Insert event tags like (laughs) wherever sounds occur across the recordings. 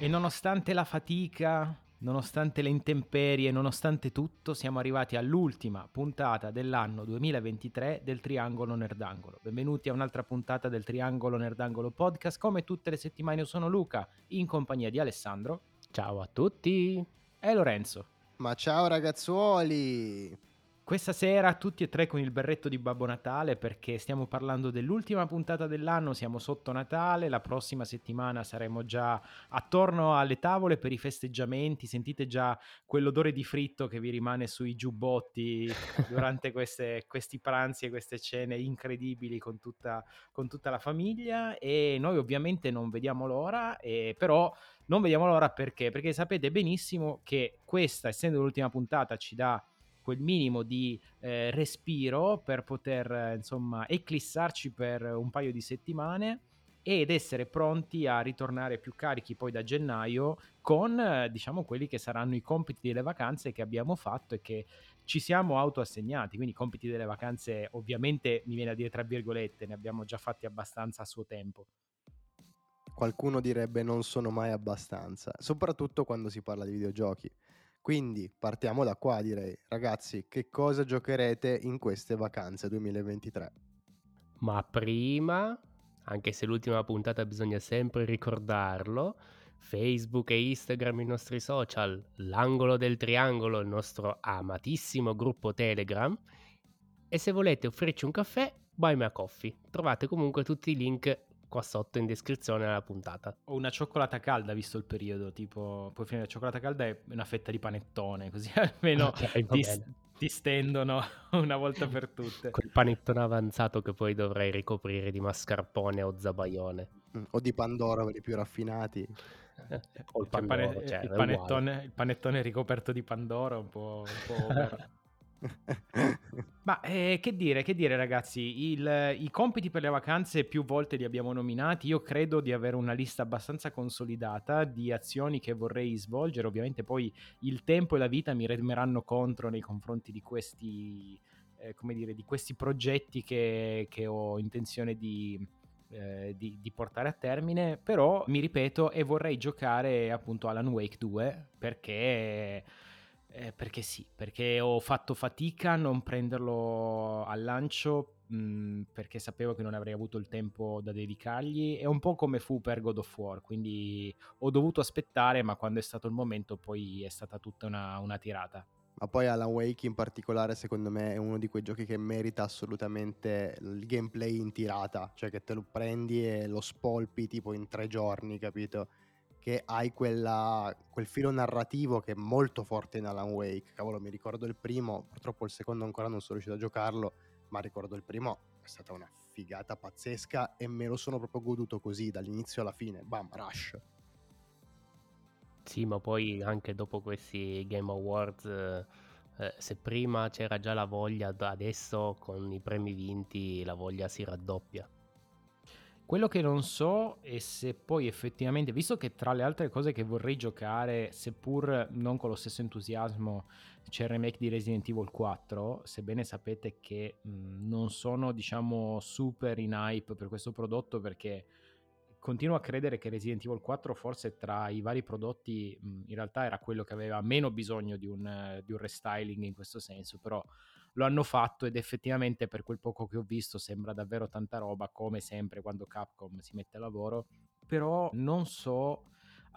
E nonostante la fatica, nonostante le intemperie, nonostante tutto, siamo arrivati all'ultima puntata dell'anno 2023 del Triangolo Nerdangolo. Benvenuti a un'altra puntata del Triangolo Nerdangolo podcast. Come tutte le settimane io sono Luca, in compagnia di Alessandro. Ciao a tutti. E Lorenzo. Ma ciao ragazzuoli! Questa sera tutti e tre con il berretto di Babbo Natale perché stiamo parlando dell'ultima puntata dell'anno, siamo sotto Natale, la prossima settimana saremo già attorno alle tavole per i festeggiamenti, sentite già quell'odore di fritto che vi rimane sui giubbotti (laughs) durante queste, questi pranzi e queste cene incredibili con tutta, con tutta la famiglia e noi ovviamente non vediamo l'ora, e però non vediamo l'ora perché? Perché sapete benissimo che questa, essendo l'ultima puntata, ci dà quel minimo di eh, respiro per poter insomma eclissarci per un paio di settimane ed essere pronti a ritornare più carichi poi da gennaio con diciamo quelli che saranno i compiti delle vacanze che abbiamo fatto e che ci siamo autoassegnati. Quindi i compiti delle vacanze ovviamente mi viene a dire tra virgolette ne abbiamo già fatti abbastanza a suo tempo. Qualcuno direbbe non sono mai abbastanza soprattutto quando si parla di videogiochi quindi partiamo da qua, direi. Ragazzi, che cosa giocherete in queste vacanze 2023? Ma prima, anche se l'ultima puntata bisogna sempre ricordarlo, Facebook e Instagram i nostri social, l'angolo del triangolo il nostro amatissimo gruppo Telegram e se volete offrirci un caffè, buy me a coffee. Trovate comunque tutti i link qua sotto in descrizione alla puntata. O una cioccolata calda, visto il periodo, tipo puoi finire la cioccolata calda e una fetta di panettone, così (laughs) almeno okay, ti, ti, stendono (laughs) una volta per tutte. Quel panettone avanzato che poi dovrei ricoprire di mascarpone o zabaione. Mm, o di Pandoro, quelli più raffinati. (laughs) o il, cioè, Pandoro, cioè, pane, il, panettone, il, panettone, ricoperto di Pandoro, un po'... Un po Ma eh, che dire, che dire ragazzi, il, i compiti per le vacanze più volte li abbiamo nominati, io credo di avere una lista abbastanza consolidata di azioni che vorrei svolgere, ovviamente poi il tempo e la vita mi remeranno contro nei confronti di questi, eh, come dire, di questi progetti che, che ho intenzione di, eh, di, di, portare a termine, però mi ripeto e vorrei giocare appunto Alan Wake 2 perché eh, perché sì, perché ho fatto fatica a non prenderlo al lancio mh, mhmm, perché sapevo che non avrei avuto il tempo da dedicargli. È un po' come fu per God of War, quindi ho dovuto aspettare, ma quando è stato il momento poi è stata tutta una, una tirata. Ma poi Alan Wake in particolare secondo me è uno di quei giochi che merita assolutamente il gameplay in tirata, cioè che te lo prendi e lo spolpi tipo in tre giorni, capito? Che hai quella, quel filo narrativo che è molto forte in Alan Wake. Cavolo, mi ricordo il primo, purtroppo il secondo ancora non sono riuscito a giocarlo, ma ricordo il primo, è stata una figata pazzesca e me lo sono proprio goduto così, dall'inizio alla fine. Bam, rush. Sì, ma poi anche dopo questi Game Awards, eh, se prima c'era già la voglia, adesso con i premi vinti la voglia si raddoppia. Quello che non so è se poi effettivamente, visto che tra le altre cose che vorrei giocare, seppur non con lo stesso entusiasmo, c'è il remake di Resident Evil 4, sebbene sapete che mh, non sono, diciamo, super in hype per questo prodotto perché continuo a credere che Resident Evil 4 forse tra i vari prodotti mh, in realtà era quello che aveva meno bisogno di un, di un restyling in questo senso, però lo hanno fatto ed effettivamente per quel poco che ho visto sembra davvero tanta roba, come sempre quando Capcom si mette a lavoro, però non so,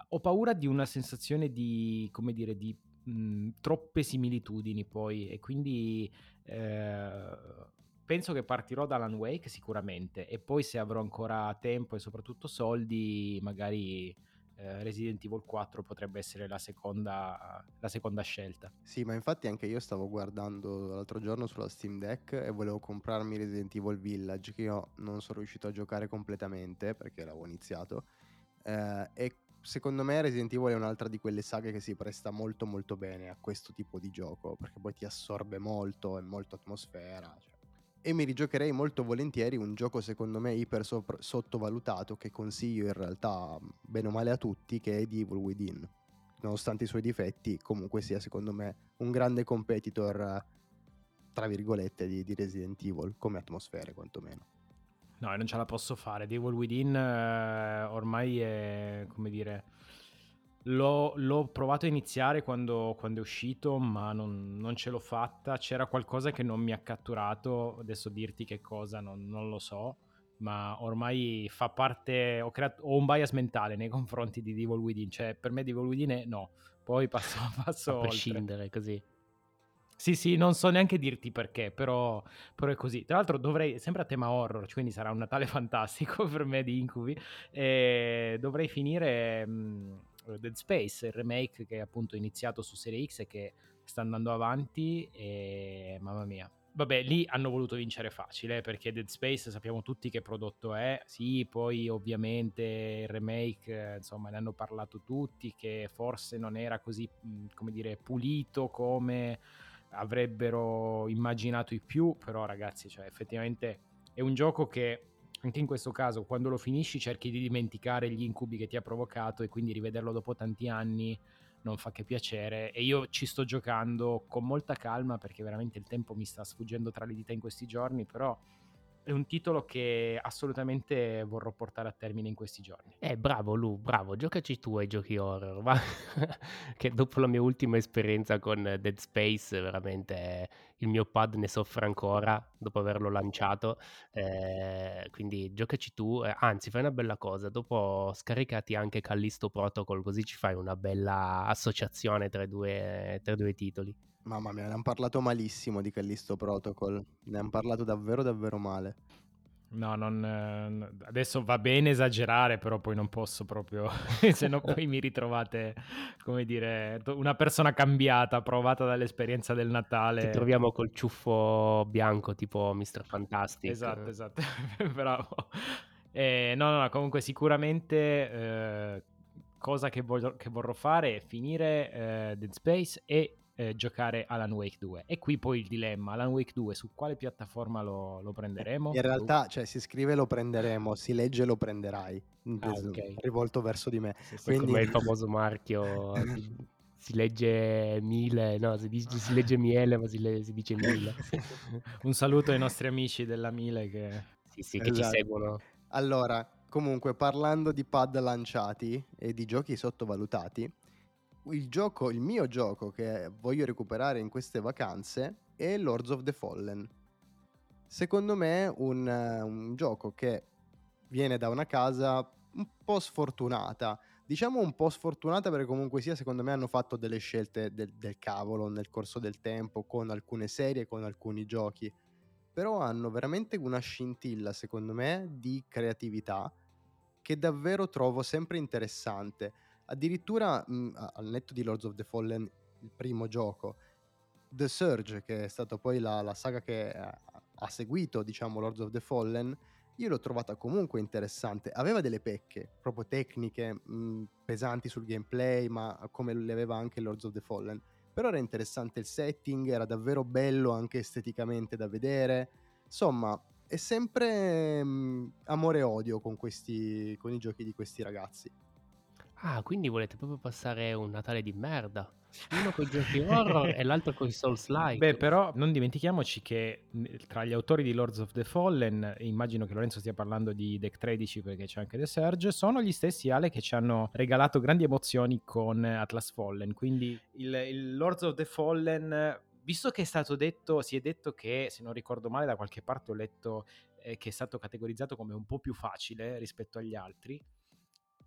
ho paura di una sensazione di, come dire, di mh, troppe similitudini poi e quindi... Eh, penso che partirò da Alan Wake sicuramente e poi se avrò ancora tempo e soprattutto soldi magari eh, Resident Evil 4 potrebbe essere la seconda, la seconda scelta. Sì, ma infatti anche io stavo guardando l'altro giorno sulla Steam Deck e volevo comprarmi Resident Evil Village che io non sono riuscito a giocare completamente perché l'avevo iniziato eh, e secondo me Resident Evil è un'altra di quelle saghe che si presta molto molto bene a questo tipo di gioco perché poi ti assorbe molto, è molto atmosfera, cioè e mi rigiocherei molto volentieri un gioco secondo me iper sopra- sottovalutato che consiglio in realtà bene o male a tutti che è The Evil Within. Nonostante i suoi difetti comunque sia secondo me un grande competitor tra virgolette di, di Resident Evil come atmosfere quantomeno. No non ce la posso fare. The Evil Within eh, ormai è come dire L'ho, l'ho provato a iniziare quando, quando è uscito, ma non, non, ce l'ho fatta. C'era qualcosa che non mi ha catturato. Adesso dirti che cosa non, non lo so. Ma ormai fa parte. Ho, creato, ho, un bias mentale nei confronti di Devil Within. Cioè, per me Devil Within è no. Poi passo, (laughs) passo a prescindere così. Sì, sì, non so neanche dirti perché, però, però, è così. Tra l'altro dovrei, sempre a tema horror, quindi sarà un Natale (laughs) fantastico per me di incubi, dovrei finire mh, Dead Space, il remake che è appunto iniziato su Serie X e che sta andando avanti e mamma mia. Vabbè, lì hanno voluto vincere facile perché Dead Space sappiamo tutti che prodotto è. Sì, poi ovviamente il remake, insomma, ne hanno parlato tutti che forse non era così, come dire, pulito come avrebbero immaginato i più, però ragazzi, cioè effettivamente è un gioco che anche in questo caso quando lo finisci cerchi di dimenticare gli incubi che ti ha provocato e quindi rivederlo dopo tanti anni non fa che piacere. E io ci sto giocando con molta calma perché veramente il tempo mi sta sfuggendo tra le dita in questi giorni, però è un titolo che assolutamente vorrò portare a termine in questi giorni. Eh, bravo Lu, bravo, giocaci tu ai giochi horror, va? (laughs) che dopo la mia ultima esperienza con Dead Space, veramente il mio pad ne soffre ancora dopo averlo lanciato, eh, quindi giocaci tu, eh, anzi fai una bella cosa, dopo scaricati anche Callisto Protocol, così ci fai una bella associazione tra i due, tra i due titoli. Mamma mia, ne hanno parlato malissimo di Callisto Protocol. Ne hanno parlato davvero, davvero male. No, non, eh, adesso va bene esagerare, però poi non posso proprio, (laughs) se no (laughs) poi mi ritrovate, come dire, una persona cambiata, provata dall'esperienza del Natale. Ti troviamo col ciuffo bianco tipo Mr. Fantastic. Esatto, esatto, (laughs) bravo. Eh, no, no, comunque sicuramente eh, cosa che, voglio, che, vorrò fare è finire eh, Dead Space e eh, giocare Alan Wake 2. E qui poi il dilemma, Alan Wake 2 su quale piattaforma lo, lo prenderemo? In realtà, cioè, si scrive lo prenderemo, si legge lo prenderai, ah, okay. rivolto verso di me. Sì, sì, Quindi... Come il (laughs) famoso marchio... si legge mille, no, si, dice, si legge miele, ma si, le, si dice mille. (laughs) Un saluto ai nostri amici della Mile che, sì, sì, che esatto. ci seguono. Allora, comunque, parlando di pad lanciati e di giochi sottovalutati, il gioco, il mio gioco che voglio recuperare in queste vacanze è Lords of the Fallen. Secondo me un, un gioco che viene da una casa un po' sfortunata. Diciamo un po' sfortunata perché comunque sia, secondo me hanno fatto delle scelte del, del cavolo nel corso del tempo con alcune serie, con alcuni giochi. Però hanno veramente una scintilla, secondo me, di creatività che davvero trovo sempre interessante Addirittura mh, al netto di Lords of the Fallen, il primo gioco, The Surge, che è stata poi la, la saga che ha, seguito, diciamo, Lords of the Fallen, io l'ho trovata comunque interessante. Aveva delle pecche, proprio tecniche, mh, pesanti sul gameplay, ma come le aveva anche Lords of the Fallen. Però era interessante il setting, era davvero bello anche esteticamente da vedere. Insomma, è sempre mh, amore e odio con, questi, con i giochi di questi ragazzi. Ah, quindi volete proprio passare un Natale di merda. Uno con i giochi horror e l'altro con i Souls-like. (laughs) Beh, però non dimentichiamoci che tra gli autori di Lords of the Fallen, immagino che Lorenzo stia parlando di Deck 13 perché c'è anche The Surge, sono gli stessi Ale che ci hanno regalato grandi emozioni con Atlas Fallen. Quindi il, il Lords of the Fallen, visto che è stato detto, si è detto che, se non ricordo male, da qualche parte ho letto eh, che è stato categorizzato come un po' più facile rispetto agli altri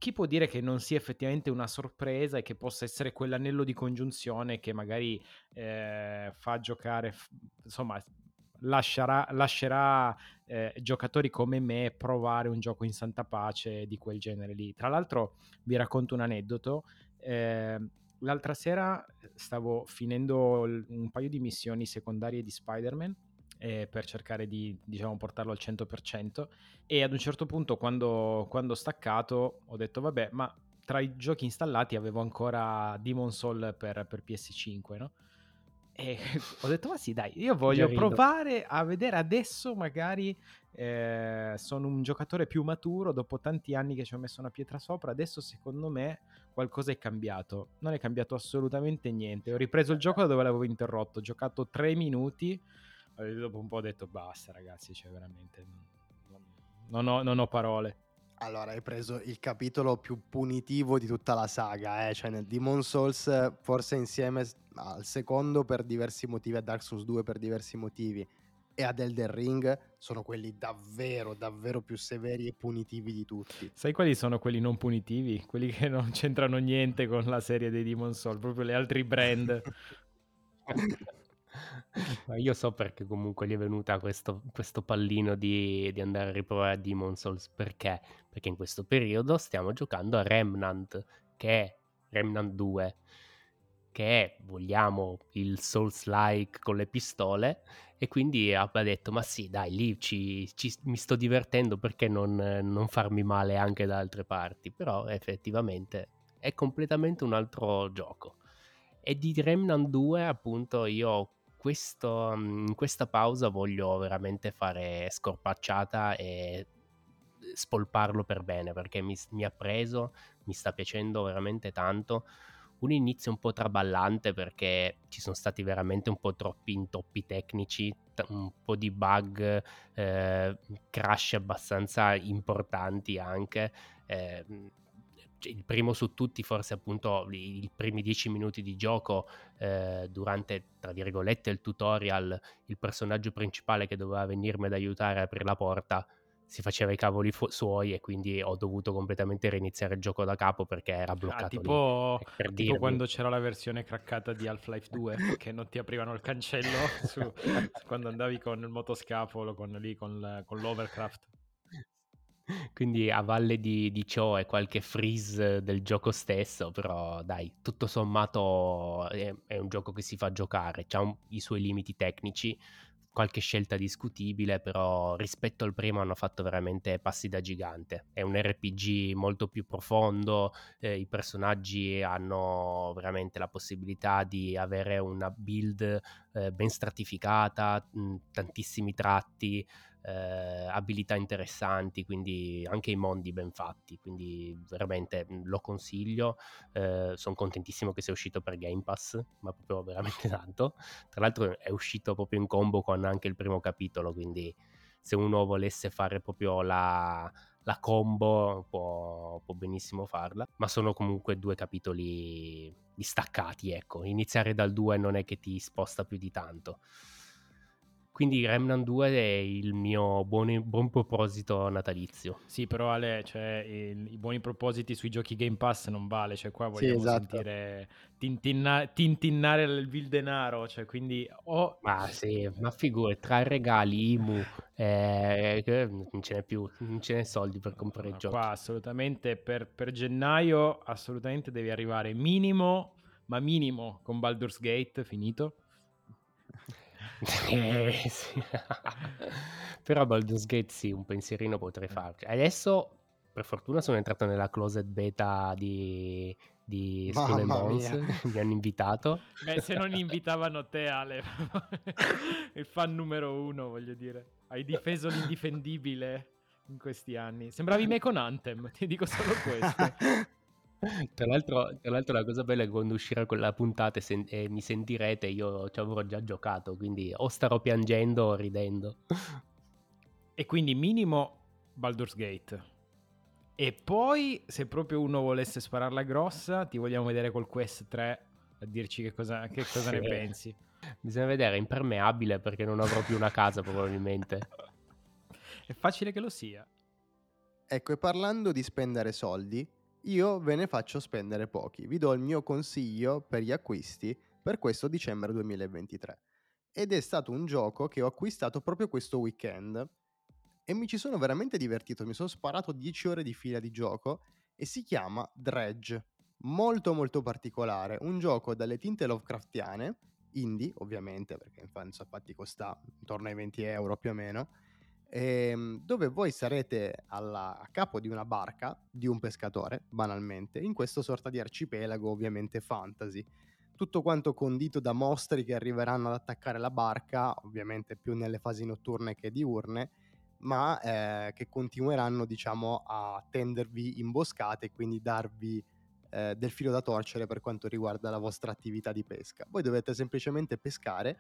chi può dire che non sia effettivamente una sorpresa e che possa essere quell'anello di congiunzione che magari eh, fa giocare, insomma, lascerà, lascerà eh, giocatori come me provare un gioco in santa pace di quel genere lì. Tra l'altro vi racconto un aneddoto. Eh, l'altra sera stavo finendo un paio di missioni secondarie di Spider-Man eh, per cercare di diciamo, portarlo al 100% e ad un certo punto quando, quando ho staccato ho detto vabbè ma tra i giochi installati avevo ancora Demon Soul per, per PS5 no? E (laughs) ho detto, ma sì, dai, io voglio provare a vedere adesso, magari eh, sono un giocatore più maturo, dopo tanti anni che ci ho messo una pietra sopra, adesso secondo me qualcosa è cambiato. Non è cambiato assolutamente niente. Ho ripreso il gioco da dove l'avevo interrotto, ho giocato tre minuti dopo un po' ho detto basta ragazzi, cioè veramente non ho, non ho parole. Allora, hai preso il capitolo più punitivo di tutta la saga, eh? cioè nel Demon Souls, forse insieme al secondo per diversi motivi, a Dark Souls 2 per diversi motivi, e ad Elden Ring sono quelli davvero, davvero più severi e punitivi di tutti. Sai quali sono quelli non punitivi? Quelli che non c'entrano niente con la serie dei Demon Souls, proprio le altri brand. (laughs) Ma io so perché comunque gli è venuta questo, questo pallino di, di, andare a riprovare Demon Souls. Perché? Perché in questo periodo stiamo giocando a Remnant, che è Remnant 2, che è, vogliamo, il Souls-like con le pistole. E quindi ha detto, ma sì, dai, lì ci, ci, mi sto divertendo, perché non, non farmi male anche da altre parti? Però effettivamente è completamente un altro gioco. E di Remnant 2, appunto, io questo, in questa pausa voglio veramente fare scorpacciata e spolparlo per bene perché mi, mi ha preso, mi sta piacendo veramente tanto. Un inizio un po' traballante perché ci sono stati veramente un po' troppi intoppi tecnici, un po' di bug, eh, crash abbastanza importanti anche. Eh, il primo su tutti, forse appunto i, primi dieci minuti di gioco eh, durante, tra virgolette, il tutorial, il personaggio principale che doveva venirmi ad aiutare a aprire la porta si faceva i cavoli fu- suoi e quindi ho dovuto completamente reiniziare il gioco da capo perché era ah, bloccato. Ah, tipo, tipo quando c'era la versione craccata di Half-Life 2 (laughs) che non ti aprivano il cancello su, quando andavi con il motoscafolo, con, lì, con, con l'Overcraft. Quindi a valle di, di, ciò e qualche freeze del gioco stesso, però dai, tutto sommato è, è un gioco che si fa giocare, ha i suoi limiti tecnici, qualche scelta discutibile, però rispetto al primo hanno fatto veramente passi da gigante. È un RPG molto più profondo, eh, i personaggi hanno veramente la possibilità di avere una build eh, ben stratificata, mh, tantissimi tratti, eh, abilità interessanti, quindi anche i mondi ben fatti, quindi veramente mhmm, lo consiglio, eh, sono contentissimo che sia uscito per Game Pass, ma proprio (laughs) veramente tanto, tra l'altro è uscito proprio in combo con anche il primo capitolo, quindi se uno volesse fare proprio la, la combo può, può, benissimo farla, ma sono comunque due capitoli distaccati, ecco, iniziare dal 2 non è che ti sposta più di tanto. Quindi Remnant 2 è il mio buon, buon proposito natalizio. Sì, però Ale, cioè, il, i buoni propositi sui giochi Game Pass non vale, cioè qua vogliamo sì, esatto. sentire tintinna, tintinnare il vil denaro, cioè quindi... Oh... Ma sì, ma figure, tra regali, IMU, eh, non ce n'è più, non ce n'è soldi per comprare no, i giochi. Qua assolutamente per, per gennaio assolutamente devi arrivare minimo, ma minimo con Baldur's Gate finito eh, sì. (laughs) Però Baldur's Gate sì, un pensierino potrei farci. Adesso, per fortuna, sono entrato nella closet beta di, di Skull and Bones, (laughs) mi hanno invitato. Beh, se non invitavano te, Ale, (laughs) il fan numero uno, voglio dire. Hai difeso l'indifendibile in questi anni. Sembravi me con Anthem, ti dico solo questo. Tra l'altro, tra l'altro, la cosa bella è che quando uscirà quella puntata e, sen- e mi sentirete, io ci avrò già giocato, quindi o starò piangendo o ridendo. E quindi minimo Baldur's Gate. E poi, se proprio uno volesse spararla grossa, ti vogliamo vedere col Quest 3 a dirci che cosa, che (laughs) cosa ne pensi. Bisogna vedere, è impermeabile perché non avrò più una casa probabilmente. (laughs) è facile che lo sia. Ecco, e parlando di spendere soldi, io ve ne faccio spendere pochi. Vi do il mio consiglio per gli acquisti per questo dicembre 2023. Ed è stato un gioco che ho acquistato proprio questo weekend e mi ci sono veramente divertito. Mi sono sparato 10 ore di fila di gioco e si chiama Dredge. Molto molto particolare, un gioco dalle tinte Lovecraftiane, indie ovviamente perché infatti costa intorno ai 20 euro più o meno, ehm, dove voi sarete alla, a capo di una barca di un pescatore, banalmente, in questo sorta di arcipelago ovviamente fantasy. Tutto quanto condito da mostri che arriveranno ad attaccare la barca, ovviamente più nelle fasi notturne che diurne, ma eh, che continueranno diciamo a tendervi imboscate e quindi darvi eh, del filo da torcere per quanto riguarda la vostra attività di pesca. Voi dovete semplicemente pescare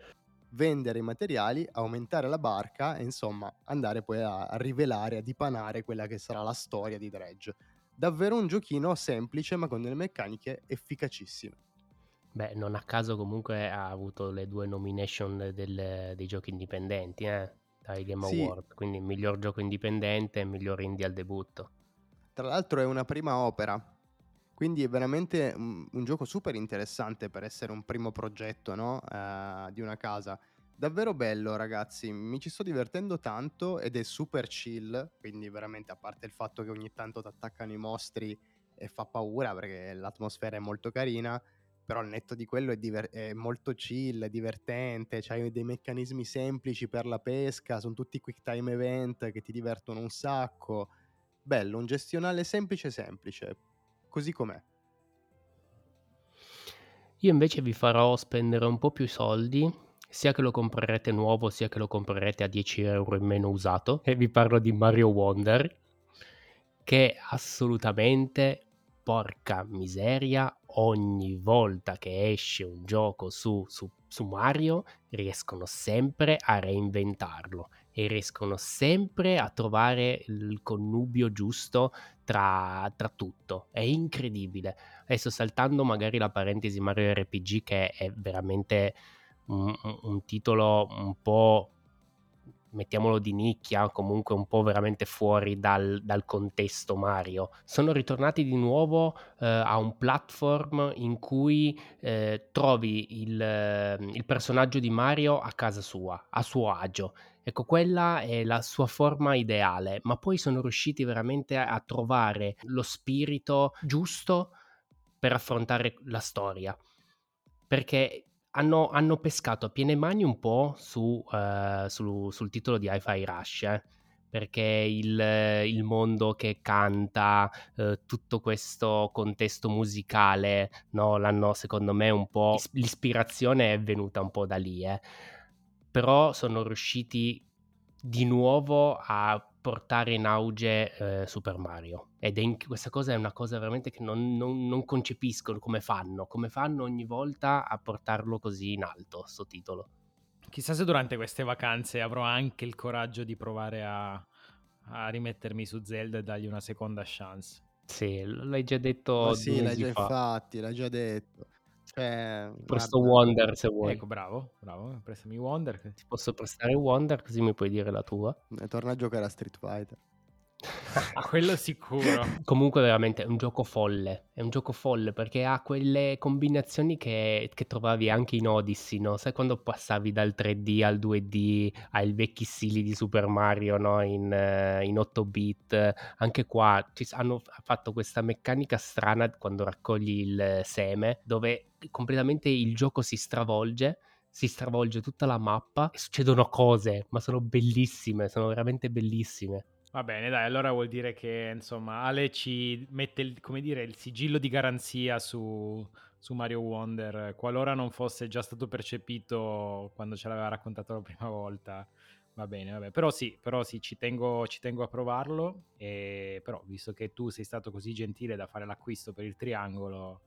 vendere i materiali, aumentare la barca e insomma andare poi a, a rivelare, a dipanare quella che sarà la storia di Dredge. Davvero un giochino semplice ma con delle meccaniche efficacissime. Beh, non a caso comunque ha avuto le due nomination del, dei giochi indipendenti, eh? dai Game Sì. Award, quindi miglior gioco indipendente e miglior indie al debutto. Tra l'altro è una prima opera, quindi è veramente un, un gioco super interessante per essere un primo progetto no? Eh, di una casa. Davvero bello ragazzi, mi ci sto divertendo tanto ed è super chill, quindi veramente a parte il fatto che ogni tanto ti attaccano i mostri e fa paura perché l'atmosfera è molto carina, però al netto di quello è, diver- è molto chill, è divertente, c'hai dei meccanismi semplici per la pesca, sono tutti quick time event che ti divertono un sacco. Bello, un gestionale semplice semplice, così com'è. Io invece vi farò spendere un po' più soldi, sia che lo comprerete nuovo, sia che lo comprerete a 10 euro in meno usato. E vi parlo di Mario Wonder, che assolutamente, porca miseria, ogni volta che esce un gioco su, su, su Mario, riescono sempre a reinventarlo e riescono sempre a trovare il connubio giusto tra, tra tutto. È incredibile. Adesso saltando magari la parentesi Mario RPG che è veramente un, un titolo un po' mettiamolo di nicchia, comunque un po' veramente fuori dal, dal contesto Mario. Sono ritornati di nuovo eh, a un platform in cui eh, trovi il, il personaggio di Mario a casa sua, a suo agio. Ecco, quella è la sua forma ideale, ma poi sono riusciti veramente a, trovare lo spirito giusto per affrontare la storia. Perché hanno, hanno, pescato a piene mani un po' su, uh, su, sul titolo di Hi-Fi Rush, eh? perché il, il, mondo che canta, uh, tutto questo contesto musicale, no? l'hanno secondo me un po'... l'ispirazione è venuta un po' da lì, eh? Però sono riusciti di nuovo a portare in auge eh, Super Mario. Ed è in, questa cosa è una cosa veramente che non, non, non, concepisco come fanno, come fanno ogni volta a portarlo così in alto, sto titolo. Chissà se durante queste vacanze avrò anche il coraggio di provare a, a rimettermi su Zelda e dargli una seconda chance. Sì, l'hai già detto. Ma sì, l'hai già fa. infatti, l'hai già detto. Cioè, Presto Wonder se vuoi. Ecco, bravo, bravo, prestami Wonder. Ti posso prestare Wonder così mi puoi dire la tua. E torna a giocare a Street Fighter. Quello sicuro. (laughs) Comunque veramente è un gioco folle, è un gioco folle perché ha quelle combinazioni che, che trovavi anche in Odyssey, no? Sai quando passavi dal 3D al 2D ai vecchi stili di Super Mario, no? In, uh, in 8 bit, anche qua ci hanno fatto questa meccanica strana quando raccogli il seme dove completamente il gioco si stravolge si stravolge tutta la mappa e succedono cose, ma sono bellissime, sono veramente bellissime. Va bene, dai, allora vuol dire che insomma Ale ci mette il, dire, il sigillo di garanzia su, su, Mario Wonder, qualora non fosse già stato percepito quando ce l'aveva raccontato la prima volta. Va bene, vabbè. Però sì, però sì, ci tengo, ci tengo a provarlo. E, però, visto che tu sei stato così gentile da fare l'acquisto per il triangolo,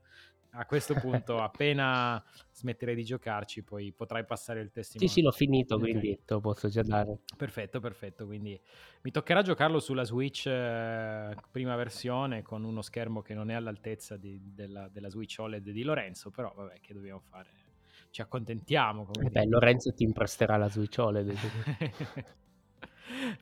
a questo punto, (laughs) appena smetterei di giocarci, poi potrai passare il testimone. Sì, sì, l'ho finito, okay. quindi te lo posso già dare. Perfetto, perfetto. Quindi mi toccherà giocarlo sulla Switch eh, prima versione con uno schermo che non è all'altezza di, della, della, Switch OLED di Lorenzo, però vabbè, che dobbiamo fare? Ci accontentiamo. Come eh beh, Lorenzo ti impresterà la Switch OLED. (laughs)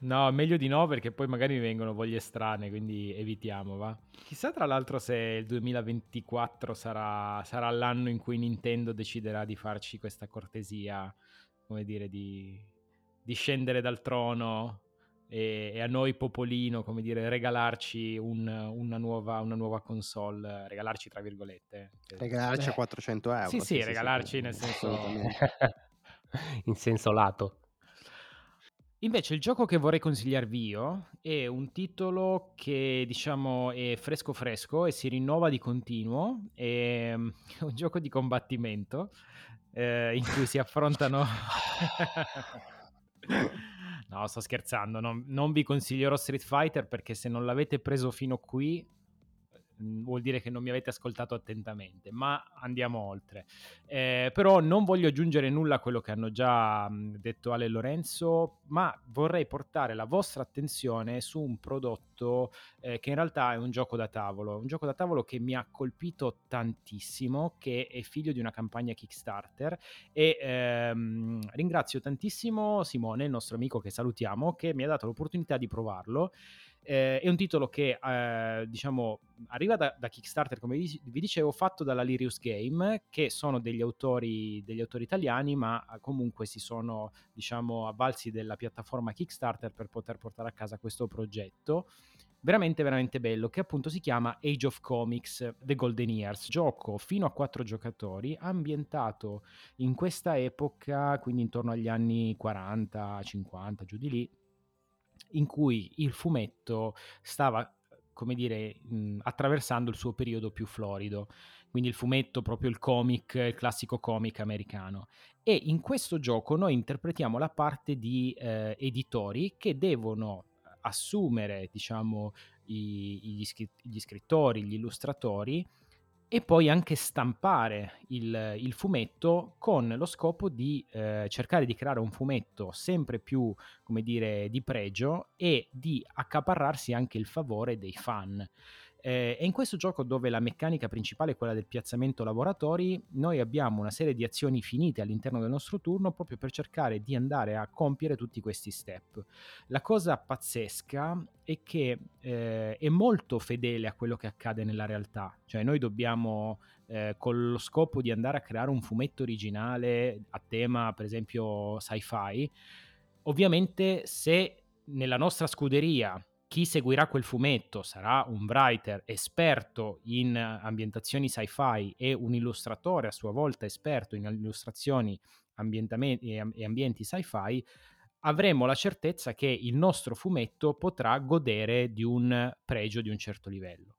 No, meglio di no perché poi magari mi vengono voglie strane, quindi evitiamo, va. Chissà tra l'altro se il 2024 sarà, sarà l'anno in cui Nintendo deciderà di farci questa cortesia, come dire, di, di scendere dal trono e, e, a noi popolino, come dire, regalarci un, una, nuova, una, nuova, console, regalarci tra virgolette. Regalarci a 400 euro. Sì, sì, sì regalarci sì, nel senso... (laughs) in senso lato. Invece il gioco che vorrei consigliarvi io è un titolo che diciamo è fresco fresco e si rinnova di continuo, è (laughs) un gioco di combattimento eh, in cui si affrontano... (laughs) no, sto scherzando, non, non vi consiglierò Street Fighter perché se non l'avete preso fino qui mm, vuol dire che non mi avete ascoltato attentamente, ma andiamo oltre. Eh, però non voglio aggiungere nulla a quello che hanno già mm, detto Ale e Lorenzo, ma vorrei portare la vostra attenzione su un prodotto eh, che in realtà è un gioco da tavolo, un gioco da tavolo che mi ha colpito tantissimo, che è figlio di una campagna Kickstarter e ehm, ringrazio tantissimo Simone, il nostro amico che salutiamo, che mi ha dato l'opportunità di provarlo. Eh, è un titolo che eh, diciamo arriva da, da, Kickstarter, come vi, dicevo, fatto dalla Lirius Game, che sono degli autori, degli autori italiani, ma comunque si sono diciamo avvalsi della piattaforma Kickstarter per poter portare a casa questo progetto veramente veramente bello che appunto si chiama Age of Comics The Golden Years, gioco fino a quattro giocatori ambientato in questa epoca, quindi intorno agli anni 40, 50, giù di lì, in cui il fumetto stava come dire, mh, attraversando il suo periodo più florido, quindi il fumetto, proprio il comic, il classico comic americano. E in questo gioco noi interpretiamo la parte di eh, editori che devono assumere diciamo, i, gli, gli, scrittori, gli illustratori e poi anche stampare il, il fumetto con lo scopo di eh, cercare di creare un fumetto sempre più, come dire, di pregio e di accaparrarsi anche il favore dei fan. Eh, e in questo gioco dove la meccanica principale è quella del piazzamento lavoratori, noi abbiamo una serie di azioni finite all'interno del nostro turno proprio per cercare di andare a compiere tutti questi step. La cosa pazzesca è che eh, è molto fedele a quello che accade nella realtà, cioè noi dobbiamo eh, con lo scopo di andare a creare un fumetto originale a tema per esempio sci-fi, ovviamente se nella nostra scuderia chi seguirà quel fumetto sarà un writer esperto in ambientazioni sci-fi e un illustratore a sua volta esperto in illustrazioni e ambienti sci-fi, avremo la certezza che il nostro fumetto potrà godere di un pregio di un certo livello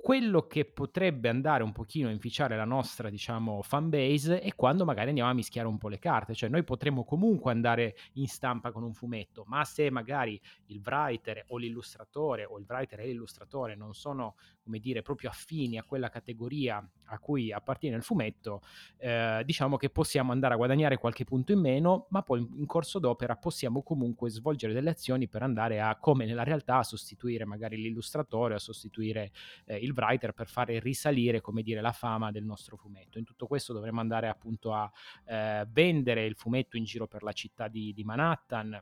quello che potrebbe andare un pochino a inficiare la nostra, diciamo, fan base è quando magari andiamo a mischiare un po' le carte, cioè noi potremmo comunque andare in stampa con un fumetto, ma se magari il writer o l'illustratore o il writer e l'illustratore non sono, come dire, proprio affini a quella categoria a cui appartiene il fumetto, eh, diciamo che possiamo andare a guadagnare qualche punto in meno, ma poi in corso d'opera possiamo comunque svolgere delle azioni per andare a, come nella realtà, a sostituire magari l'illustratore, a sostituire eh, il writer per fare risalire, come dire, la fama del nostro fumetto. In tutto questo dovremmo andare appunto a eh, vendere il fumetto in giro per la città di, di Manhattan,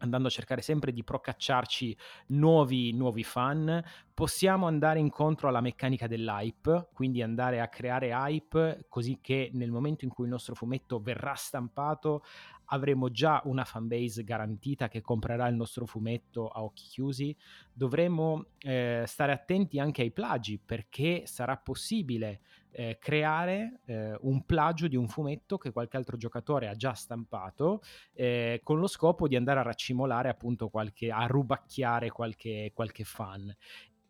andando a cercare sempre di procacciarci nuovi, nuovi fan, possiamo andare incontro alla meccanica dell'hype, quindi andare a creare hype così che nel momento in cui il nostro fumetto verrà stampato avremo già una fanbase garantita che comprerà il nostro fumetto a occhi chiusi. Dovremo eh, stare attenti anche ai plagi perché sarà possibile eh, creare eh, un plagio di un fumetto che qualche altro giocatore ha già stampato eh, con lo scopo di andare a raccimolare appunto qualche, a rubacchiare qualche, qualche fan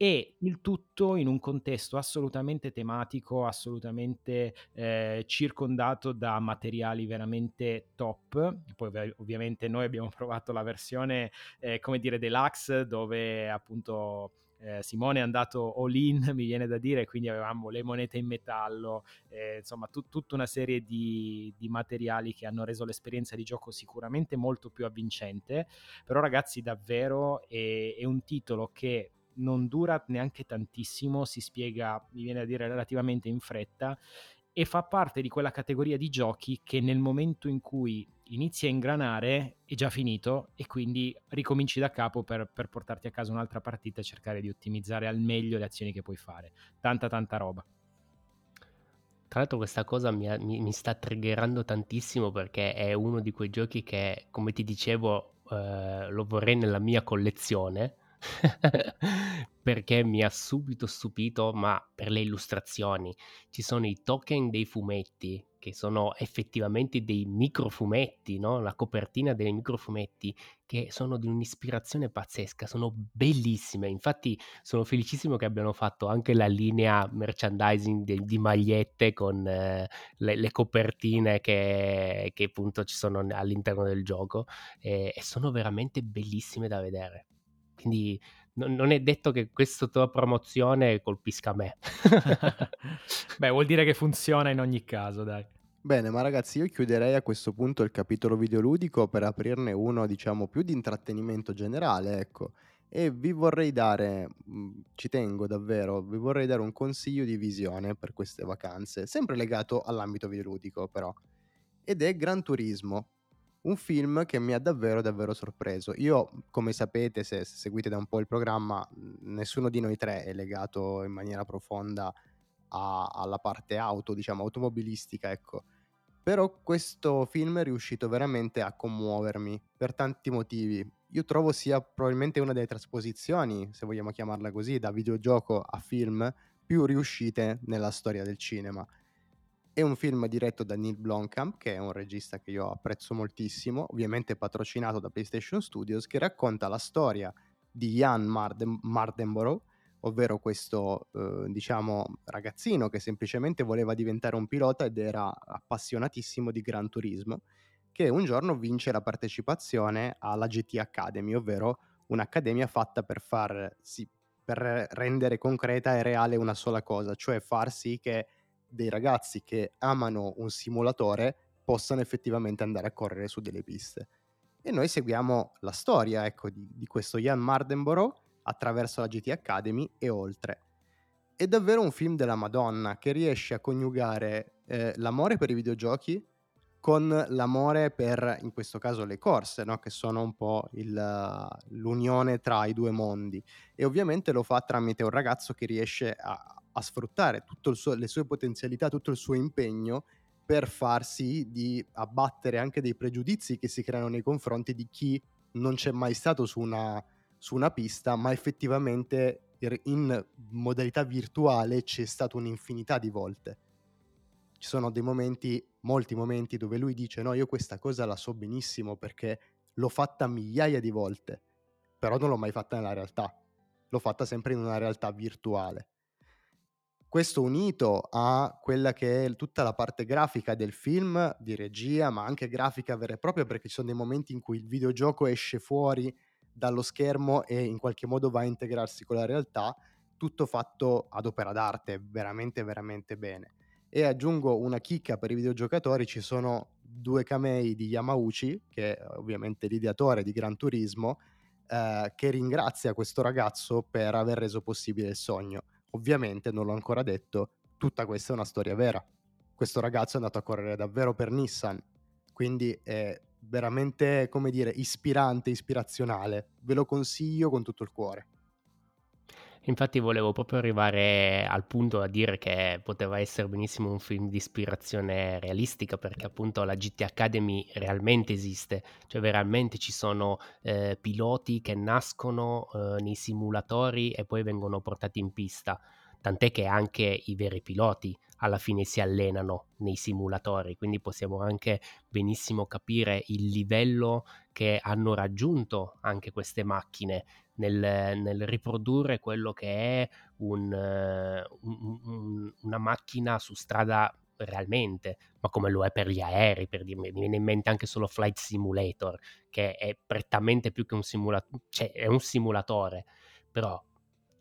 e il tutto in un contesto assolutamente tematico, assolutamente eh, circondato da materiali veramente top. Poi ovviamente noi abbiamo (laughs) provato la versione, eh, come dire, deluxe, dove appunto eh, Simone è andato all in, (laughs) mi viene da dire, quindi avevamo le monete in metallo, eh, insomma tu, tutta una serie di, di, materiali che hanno reso l'esperienza di gioco sicuramente molto più avvincente, però ragazzi davvero è, è un titolo che non dura neanche tantissimo, si spiega, mi viene a dire, relativamente in fretta e fa parte di quella categoria di giochi che nel momento in cui inizi a ingranare è già finito e quindi ricominci da capo per, per portarti a casa un'altra partita e cercare di ottimizzare al meglio le azioni che puoi fare. Tanta tanta roba. Tra l'altro questa cosa mi, mi, mi, sta triggerando tantissimo perché è uno di quei giochi che, come ti dicevo, eh, lo vorrei nella mia collezione (laughs) perché mi ha subito stupito, ma per le illustrazioni ci sono i token dei fumetti che sono effettivamente dei microfumetti, no? la copertina dei microfumetti che sono di un'ispirazione pazzesca, sono bellissime. Infatti sono felicissimo che abbiano fatto anche la linea merchandising di, di magliette con eh, le, le, copertine che, che, appunto ci sono all'interno del gioco e, e sono veramente bellissime da vedere. Quindi non, non è detto che questa tua promozione colpisca me. (laughs) Beh, vuol dire che funziona in ogni caso, dai. Bene, ma ragazzi, io chiuderei a questo punto il capitolo videoludico per aprirne uno, diciamo, più di intrattenimento generale, ecco. E vi vorrei dare, mhmm, ci tengo davvero, vi vorrei dare un consiglio di visione per queste vacanze, sempre legato all'ambito videoludico però, ed è Gran Turismo, un film che mi ha davvero, davvero sorpreso. Io, come sapete, se se seguite da un po' il programma, nessuno di noi 3 è legato in maniera profonda a alla parte auto, diciamo automobilistica, ecco. Però questo film è riuscito veramente a commuovermi per tanti motivi. Io trovo sia probabilmente una delle trasposizioni, se vogliamo chiamarla così, da videogioco a film più riuscite nella storia del cinema. È un film diretto da Neil Blomkamp, che è un regista che io apprezzo moltissimo, ovviamente patrocinato da PlayStation Studios, che racconta la storia di Jan Marden- Mardenborough, ovvero questo eh, diciamo ragazzino che semplicemente voleva diventare un pilota ed era appassionatissimo di Gran Turismo, che un giorno vince la partecipazione alla GT Academy, ovvero un'accademia fatta per far sì, per rendere concreta e reale una sola cosa, cioè far sì che dei ragazzi che amano un simulatore possano effettivamente andare a correre su delle piste. E noi seguiamo la storia ecco, di, di questo Ian Mardenborough attraverso la GT Academy e oltre. È davvero un film della Madonna che riesce a coniugare eh, l'amore per i videogiochi con l'amore per, in questo caso, le corse, no? che sono un po' il, l'unione tra i due mondi. E ovviamente lo fa tramite un ragazzo che riesce a, a sfruttare tutte le sue potenzialità, tutto il suo impegno per far sì di abbattere anche dei pregiudizi che si creano nei confronti di chi non c'è mai stato su una, su una pista, ma effettivamente in modalità virtuale c'è stato un'infinità di volte. Ci sono dei momenti, molti momenti, dove lui dice: No, io questa cosa la so benissimo perché l'ho fatta migliaia di volte, però non l'ho mai fatta nella realtà. L'ho fatta sempre in una realtà virtuale. Questo unito a quella che è tutta la parte grafica del film, di regia, ma anche grafica vera e propria, perché ci sono dei momenti in cui il videogioco esce fuori dallo schermo e in qualche modo va a integrarsi con la realtà, tutto fatto ad opera d'arte, veramente veramente bene. E aggiungo una chicca per i videogiocatori, ci sono due camei di Yamauchi, che è ovviamente l'ideatore di Gran Turismo, eh, che ringrazia questo ragazzo per aver reso possibile il sogno. Ovviamente, non l'ho ancora detto, tutta questa è una storia vera. Questo ragazzo è andato a correre davvero per Nissan, quindi è veramente, come dire, ispirante, ispirazionale. Ve lo consiglio con tutto il cuore. Infatti volevo proprio arrivare al punto da dire che poteva essere benissimo un film di ispirazione realistica perché appunto la GT Academy realmente esiste, cioè veramente ci sono eh, piloti che nascono eh, nei simulatori e poi vengono portati in pista, tant'è che anche i veri piloti alla fine si allenano nei simulatori, quindi possiamo anche benissimo capire il livello che hanno raggiunto anche queste macchine nel, nel riprodurre quello che è un, un, un, una macchina su strada realmente, ma come lo è per gli aerei, per dirmi, mi viene in mente anche solo Flight Simulator, che è prettamente più che un simulatore, cioè è un simulatore, però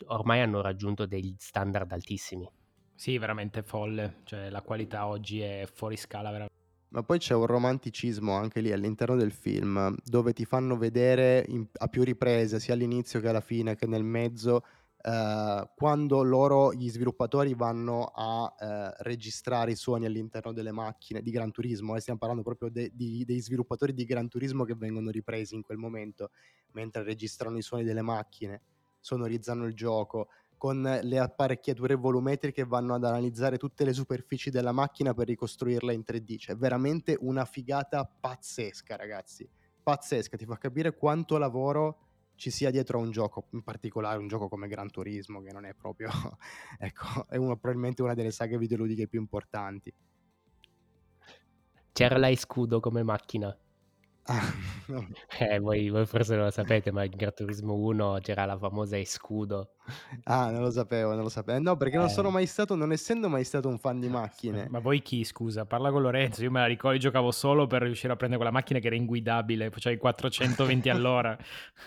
ormai hanno raggiunto degli standard altissimi. Sì, veramente folle, cioè la qualità oggi è fuori scala veramente. Ma poi c'è un romanticismo anche lì all'interno del film, dove ti fanno vedere in, a più riprese, sia all'inizio che alla fine, che nel mezzo, eh, quando loro, gli sviluppatori, vanno a eh, registrare i suoni all'interno delle macchine di Gran Turismo. E stiamo parlando proprio de, di, dei sviluppatori di Gran Turismo che vengono ripresi in quel momento, mentre registrano i suoni delle macchine, sonorizzano il gioco con le apparecchiature volumetriche vanno ad analizzare tutte le superfici della macchina per ricostruirla in 3D. Cioè, veramente una figata pazzesca, ragazzi. Pazzesca, ti fa capire quanto lavoro ci sia dietro a un gioco, in particolare un gioco come Gran Turismo, che non è proprio, (laughs) ecco, è uno, probabilmente una delle saghe videoludiche più importanti. C'era l'Ai Scudo come macchina. Ah, Eh, voi, voi forse non lo sapete, ma in Gran Turismo 1 c'era la famosa escudo. Ah, non lo sapevo, non lo sapevo. No, perché non sono Eh. mai stato, non essendo mai stato un fan di macchine. Ma voi chi, scusa? Parla con Lorenzo, io me la ricordo, io giocavo solo per riuscire a prendere quella macchina che era inguidabile, facevi 420 all'ora.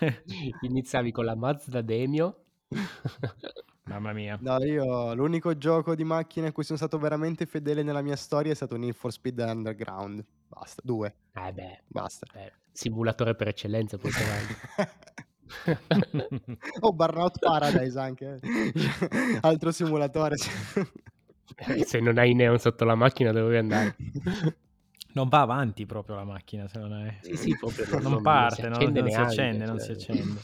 (laughs) (laughs) Iniziavi con la Mazda Demio. (laughs) Mamma mia. No, io l'unico gioco di macchine a cui sono stato veramente fedele nella mia storia è stato Need for Speed Underground. Basta, due. Eh beh, Basta. beh, simulatore per eccellenza, poi (laughs) oh, Burnout Paradise anche. (laughs) Altro simulatore. (laughs) Se non hai neon sotto la macchina dove vuoi andare? Non va avanti proprio la macchina se non è... Sì, sì, proprio non, non- non parte, si no? accende non si accende, non cioè. si accende.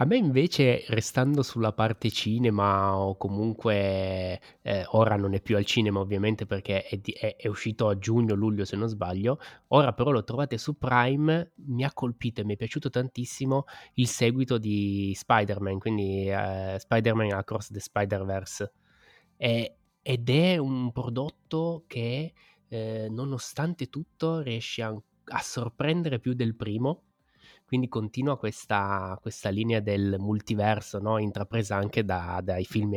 A me invece, restando sulla parte cinema o comunque eh, ora non è più al cinema ovviamente perché è, di- è- è uscito a giugno-luglio se non sbaglio, ora però lo trovate su Prime, mi ha colpito e mi è piaciuto tantissimo il seguito di Spider-Man, quindi eh, Spider-Man Across the Spider-Verse. E- ed è un prodotto che eh, nonostante tutto riesce a, a sorprendere più del primo quindi continua questa, questa linea del multiverso, no? intrapresa anche da- dai film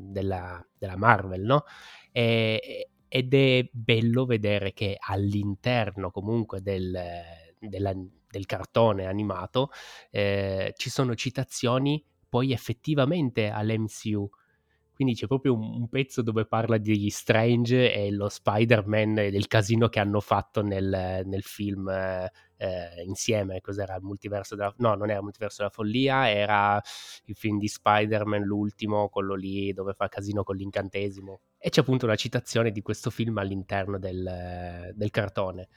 della, della Marvel, no? E- ed è bello vedere che all'interno comunque del, della- del cartone animato eh, ci sono citazioni poi effettivamente all'MCU. Quindi c'è proprio un, un pezzo dove parla di Strange e lo Spider-Man e del casino che hanno fatto nel, nel film eh, eh, insieme. Cos'era il multiverso della... No, non era il multiverso della follia, era il film di Spider-Man, l'ultimo, quello lì dove fa casino con l'incantesimo. E c'è appunto una citazione di questo film all'interno del, del cartone.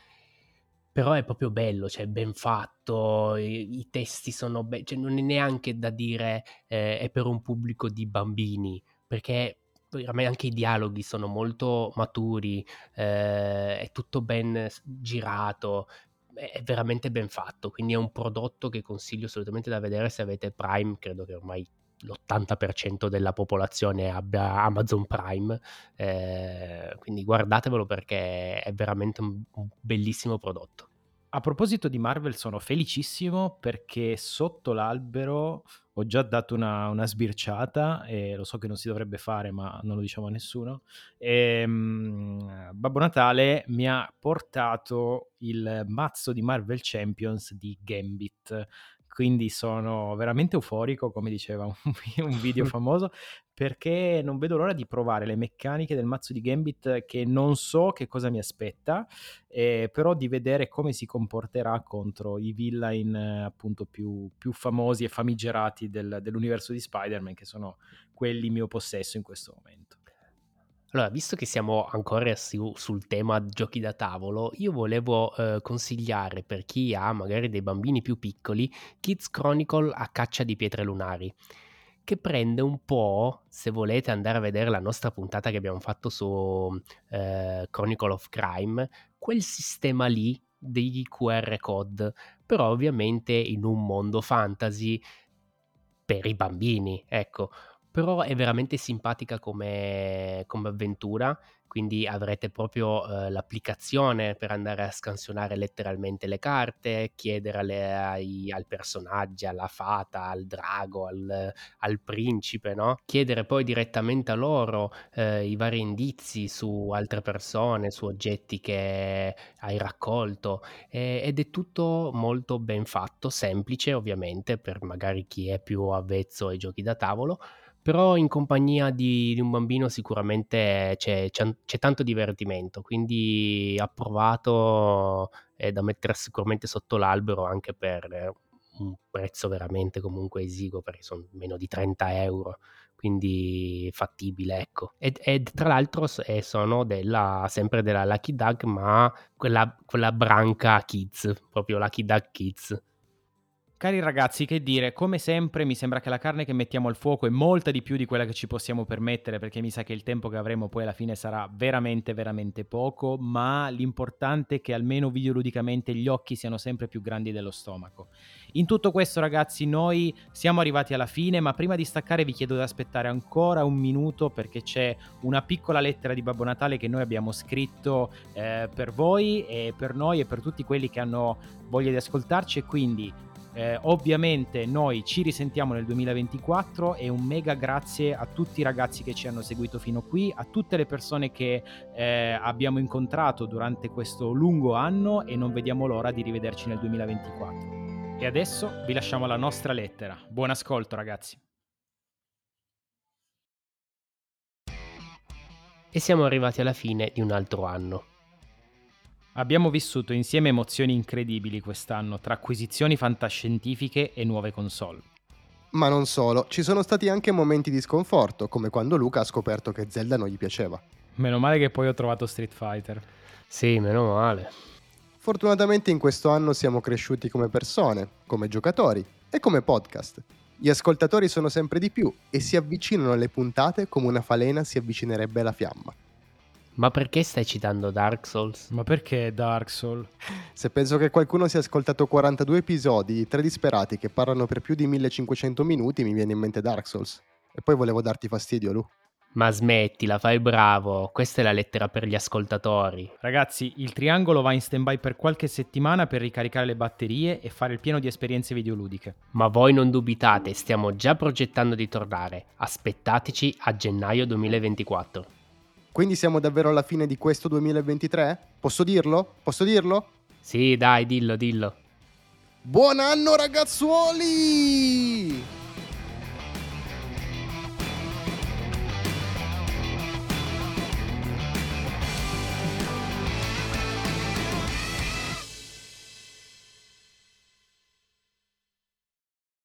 Però è proprio bello, cioè ben fatto, i, i testi sono belli, cioè non è neanche da dire eh, è per un pubblico di bambini, perché a anche i dialoghi sono molto maturi, eh, è tutto ben girato, è veramente ben fatto, quindi è un prodotto che consiglio assolutamente da vedere se avete Prime, credo che ormai l'80% della popolazione abbia Amazon Prime, eh, quindi guardatevelo perché è veramente un bellissimo prodotto. A proposito di Marvel, sono felicissimo perché sotto l'albero ho già dato una, una sbirciata e lo so che non si dovrebbe fare, ma non lo diciamo a nessuno. E, um, Babbo Natale mi ha portato il mazzo di Marvel Champions di Gambit. Quindi sono veramente euforico, come diceva un, (laughs) un video (laughs) famoso, perché non vedo l'ora di provare le meccaniche del mazzo di Gambit che non so che cosa mi aspetta, eh, però di vedere come si comporterà contro i villain eh, appunto più, più, famosi e famigerati del, dell'universo di Spider-Man, che sono quelli mio possesso in questo momento. Allora, visto che siamo ancora su, sul tema giochi da tavolo, io volevo eh, consigliare per chi ha magari dei bambini più piccoli Kids Chronicle a caccia di pietre lunari che prende un po', se volete andare a vedere la nostra puntata che abbiamo fatto su eh, Chronicle of Crime, quel sistema lì degli QR code, però ovviamente in un mondo fantasy per i bambini, ecco. Però è veramente simpatica come, come avventura, quindi avrete proprio eh, l'applicazione per andare a scansionare letteralmente le carte, chiedere ai, al personaggio, alla fata, al drago, al, al, principe, no? Chiedere poi direttamente a loro eh, i vari indizi su altre persone, su oggetti che hai raccolto eh, ed è tutto molto ben fatto, semplice ovviamente per magari chi è più avvezzo ai giochi da tavolo, però in compagnia di, di un bambino sicuramente c'è, c'è, c'è, tanto divertimento, quindi approvato è da mettere sicuramente sotto l'albero anche per un prezzo veramente comunque esiguo, perché sono meno di 30 euro, quindi fattibile, ecco. Ed tra l'altro sono della, sempre della Lucky Duck, ma quella, quella branca Kids, proprio Lucky Duck Kids. Cari ragazzi, che dire, come sempre mi sembra che la carne che mettiamo al fuoco è molta di più di quella che ci possiamo permettere perché mi sa che il tempo che avremo poi alla fine sarà veramente veramente poco, ma l'importante è che almeno videoludicamente gli occhi siano sempre più grandi dello stomaco. In tutto questo ragazzi noi siamo arrivati alla fine, ma prima di staccare vi chiedo di aspettare ancora un minuto perché c'è una piccola lettera di Babbo Natale che noi abbiamo scritto eh, per voi e per noi e per tutti quelli che hanno voglia di ascoltarci e quindi eh, ovviamente noi ci risentiamo nel 2024 e un mega grazie a tutti i ragazzi che ci hanno seguito fino qui, a tutte le persone che eh, abbiamo incontrato durante questo lungo anno e non vediamo l'ora di rivederci nel 2024. E adesso vi lasciamo la nostra lettera. Buon ascolto ragazzi. E siamo arrivati alla fine di un altro anno. Abbiamo vissuto insieme emozioni incredibili quest'anno tra acquisizioni fantascientifiche e nuove console. Ma non solo, ci sono stati anche momenti di sconforto, come quando Luca ha scoperto che Zelda non gli piaceva. Meno male che poi ho trovato Street Fighter. Sì, meno male. Fortunatamente in questo anno siamo cresciuti come persone, come giocatori e come podcast. Gli ascoltatori sono sempre di più e si avvicinano alle puntate come una falena si avvicinerebbe alla fiamma. Ma perché stai citando Dark Souls? Ma perché Dark Souls? Se penso che qualcuno si è ascoltato 42 episodi di tre disperati che parlano per più di 1500 minuti, mi viene in mente Dark Souls. E poi volevo darti fastidio, Lu. Ma smettila, fai bravo. Questa è la lettera per gli ascoltatori. Ragazzi, il triangolo va in stand-by per qualche settimana per ricaricare le batterie e fare il pieno di esperienze videoludiche. Ma voi non dubitate, stiamo già progettando di tornare. Aspettateci a gennaio 2024. Quindi siamo davvero alla fine di questo 2023? Posso dirlo? Posso dirlo? Sì, dai, dillo, dillo. Buon anno ragazzuoli!